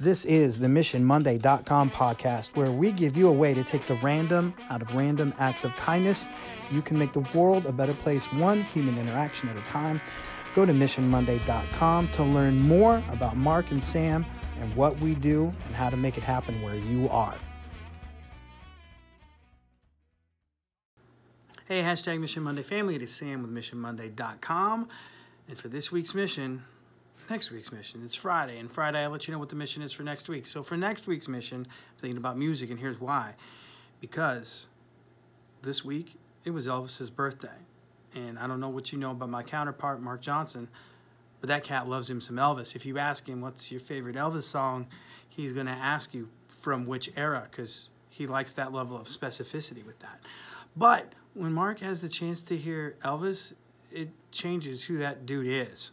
This is the MissionMonday.com podcast, where we give you a way to take the random out of random acts of kindness. You can make the world a better place, one human interaction at a time. Go to MissionMonday.com to learn more about Mark and Sam and what we do and how to make it happen where you are. Hey, hashtag Mission Monday family. It is Sam with MissionMonday.com. And for this week's mission, next week's mission. It's Friday, and Friday I'll let you know what the mission is for next week. So for next week's mission, I'm thinking about music, and here's why. Because this week it was Elvis's birthday, and I don't know what you know about my counterpart, Mark Johnson, but that cat loves him some Elvis. If you ask him what's your favorite Elvis song, he's going to ask you from which era, because he likes that level of specificity with that. But when Mark has the chance to hear Elvis, it changes who that dude is.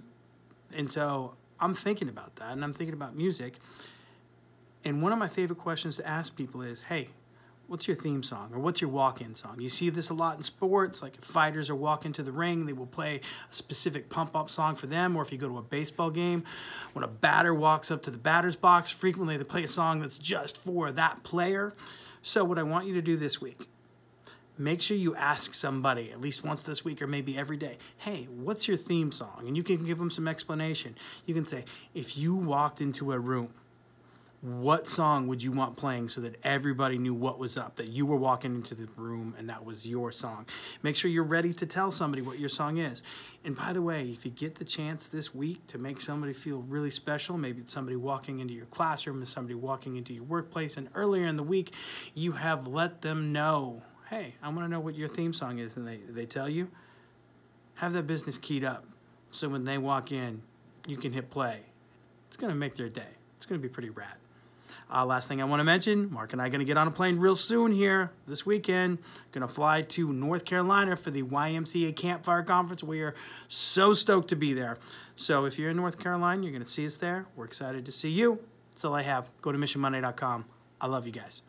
And so I'm thinking about that and I'm thinking about music. And one of my favorite questions to ask people is hey, what's your theme song or what's your walk in song? You see this a lot in sports, like if fighters are walking to the ring, they will play a specific pump up song for them. Or if you go to a baseball game, when a batter walks up to the batter's box, frequently they play a song that's just for that player. So, what I want you to do this week make sure you ask somebody at least once this week or maybe every day, hey, what's your theme song? And you can give them some explanation. You can say, if you walked into a room, what song would you want playing so that everybody knew what was up, that you were walking into the room and that was your song? Make sure you're ready to tell somebody what your song is. And by the way, if you get the chance this week to make somebody feel really special, maybe it's somebody walking into your classroom, it's somebody walking into your workplace, and earlier in the week, you have let them know hey, I want to know what your theme song is, and they, they tell you, have that business keyed up so when they walk in, you can hit play. It's going to make their day. It's going to be pretty rad. Uh, last thing I want to mention Mark and I are going to get on a plane real soon here this weekend. Going to fly to North Carolina for the YMCA Campfire Conference. We are so stoked to be there. So if you're in North Carolina, you're going to see us there. We're excited to see you. That's all I have. Go to missionmonday.com. I love you guys.